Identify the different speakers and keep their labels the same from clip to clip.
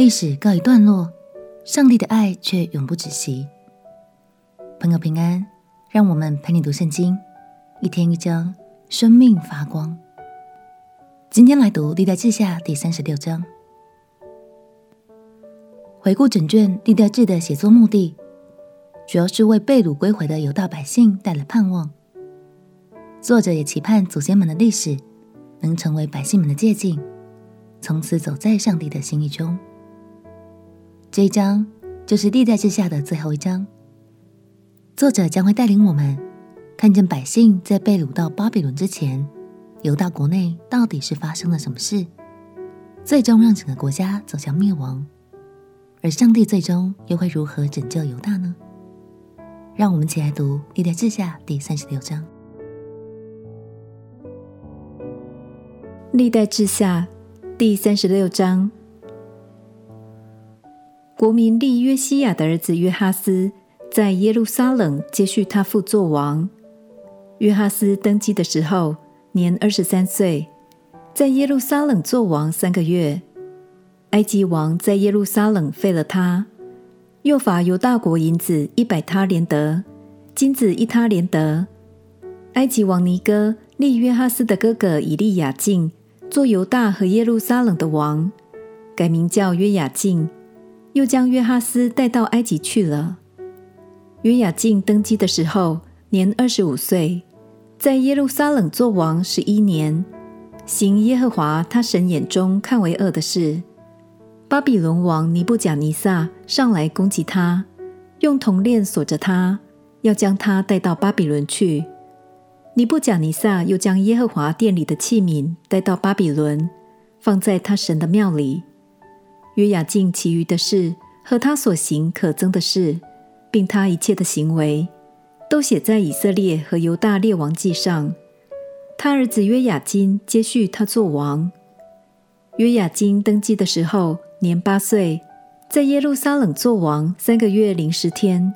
Speaker 1: 历史告一段落，上帝的爱却永不止息。朋友平安，让我们陪你读圣经，一天一章，生命发光。今天来读历代志下第三十六章。回顾整卷历代志的写作目的，主要是为被掳归回的犹大百姓带来盼望。作者也期盼祖先们的历史能成为百姓们的借鉴，从此走在上帝的心意中。这一章就是历代志下的最后一章。作者将会带领我们看见百姓在被掳到巴比伦之前，犹大国内到底是发生了什么事，最终让整个国家走向灭亡。而上帝最终又会如何拯救犹大呢？让我们一起来读历代志下第三十六章。
Speaker 2: 历代志下第三十六章，国民立约西亚的儿子约哈斯在耶路撒冷接续他父作王。约哈斯登基的时候年二十三岁，在耶路撒冷作王三个月。埃及王在耶路撒冷废了他，又罚犹大国银子一百他连得，金子一他连得。埃及王尼哥立约哈斯的哥哥以利亚敬。做犹大和耶路撒冷的王，改名叫约雅敬，又将约哈斯带到埃及去了。约雅敬登基的时候年二十五岁，在耶路撒冷作王十一年，行耶和华他神眼中看为恶的事。巴比伦王尼布甲尼撒上来攻击他，用铜链锁着他，要将他带到巴比伦去。尼布甲尼撒又将耶和华殿里的器皿带到巴比伦，放在他神的庙里。约雅敬其余的事和他所行可憎的事，并他一切的行为，都写在以色列和犹大列王记上。他儿子约雅斤接续他做王。约雅斤登基的时候年八岁，在耶路撒冷做王三个月零十天，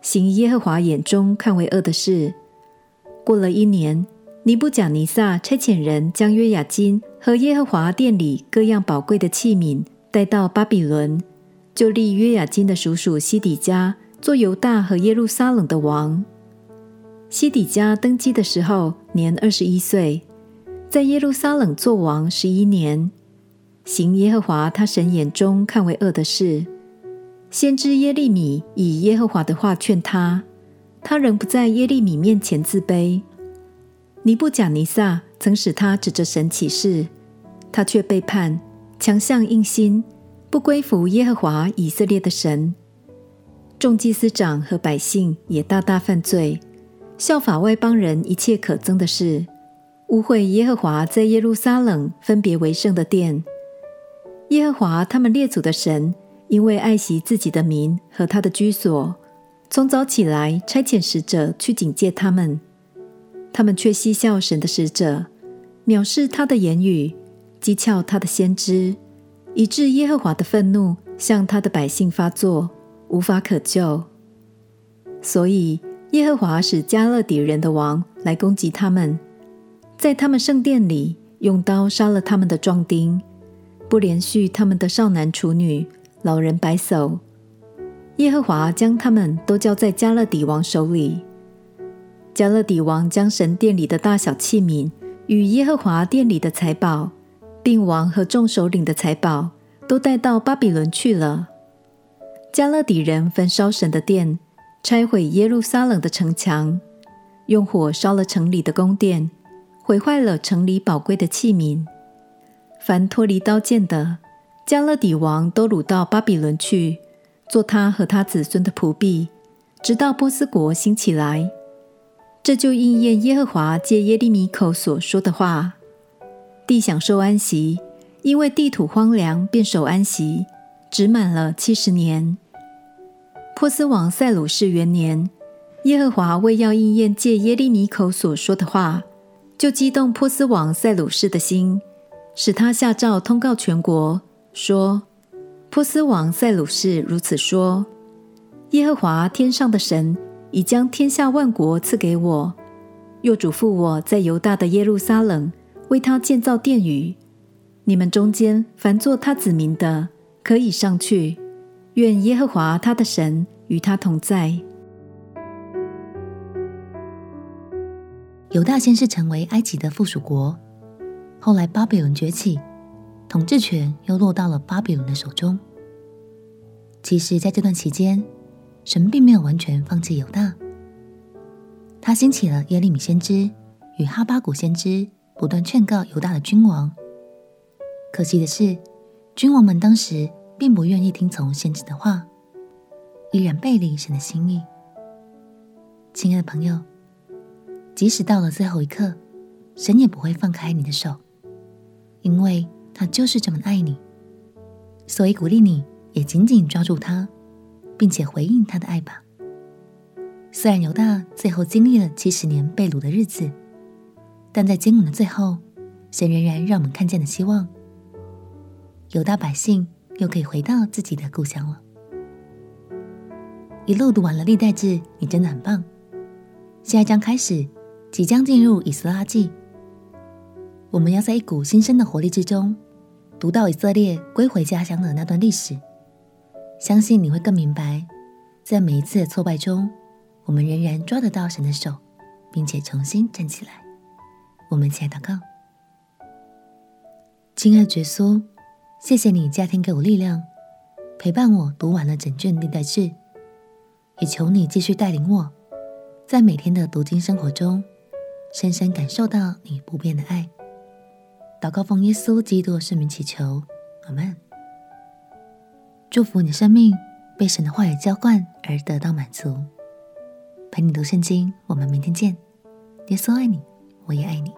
Speaker 2: 行耶和华眼中看为恶的事。过了一年，尼布甲尼撒差遣人将约雅斤和耶和华殿里各样宝贵的器皿带到巴比伦，就立约雅金的叔叔西底家做犹大和耶路撒冷的王。西底家登基的时候年二十一岁，在耶路撒冷作王十一年，行耶和华他神眼中看为恶的事。先知耶利米以耶和华的话劝他。他仍不在耶利米面前自卑。尼布甲尼撒曾使他指着神起誓，他却背叛，强项硬心，不归服耶和华以色列的神。众祭司长和百姓也大大犯罪，效法外邦人一切可憎的事，污秽耶和华在耶路撒冷分别为圣的殿。耶和华他们列祖的神，因为爱惜自己的民和他的居所。从早起来，差遣使者去警戒他们，他们却嬉笑神的使者，藐视他的言语，讥诮他的先知，以致耶和华的愤怒向他的百姓发作，无法可救。所以耶和华使迦勒底人的王来攻击他们，在他们圣殿里用刀杀了他们的壮丁，不连续他们的少男处女、老人白叟。耶和华将他们都交在迦勒底王手里。迦勒底王将神殿里的大小器皿与耶和华殿里的财宝，并王和众首领的财宝，都带到巴比伦去了。迦勒底人焚烧神的殿，拆毁耶路撒冷的城墙，用火烧了城里的宫殿，毁坏了城里宝贵的器皿。凡脱离刀剑的，迦勒底王都掳到巴比伦去。做他和他子孙的仆婢，直到波斯国兴起来。这就应验耶和华借耶利米口所说的话：地享受安息，因为地土荒凉，便守安息，只满了七十年。波斯王塞鲁士元年，耶和华为要应验借耶利米口所说的话，就激动波斯王塞鲁士的心，使他下诏通告全国，说。波斯王塞鲁士如此说：“耶和华天上的神已将天下万国赐给我，又嘱咐我在犹大的耶路撒冷为他建造殿宇。你们中间凡做他子民的，可以上去。愿耶和华他的神与他同在。
Speaker 1: 犹大先是成为埃及的附属国，后来巴比伦崛起，统治权又落到了巴比伦的手中。其实，在这段期间，神并没有完全放弃犹大，他兴起了耶利米先知与哈巴谷先知，不断劝告犹大的君王。可惜的是，君王们当时并不愿意听从先知的话，依然背离神的心意。亲爱的朋友，即使到了最后一刻，神也不会放开你的手，因为他就是这么爱你。所以鼓励你，也紧紧抓住他，并且回应他的爱吧。虽然犹大最后经历了七十年被掳的日子，但在经文的最后，神仍然让我们看见了希望。犹大百姓。又可以回到自己的故乡了。一路读完了历代志，你真的很棒。下一章开始，即将进入以斯拉记。我们要在一股新生的活力之中，读到以色列归回家乡的那段历史。相信你会更明白，在每一次的挫败中，我们仍然抓得到神的手，并且重新站起来。我们一起来祷告，亲爱的耶稣。谢谢你加添给我力量，陪伴我读完了整卷历代志，也求你继续带领我，在每天的读经生活中，深深感受到你不变的爱。祷告奉耶稣基督的圣名祈求，阿门。祝福你生命被神的话语浇灌而得到满足。陪你读圣经，我们明天见。耶稣爱你，我也爱你。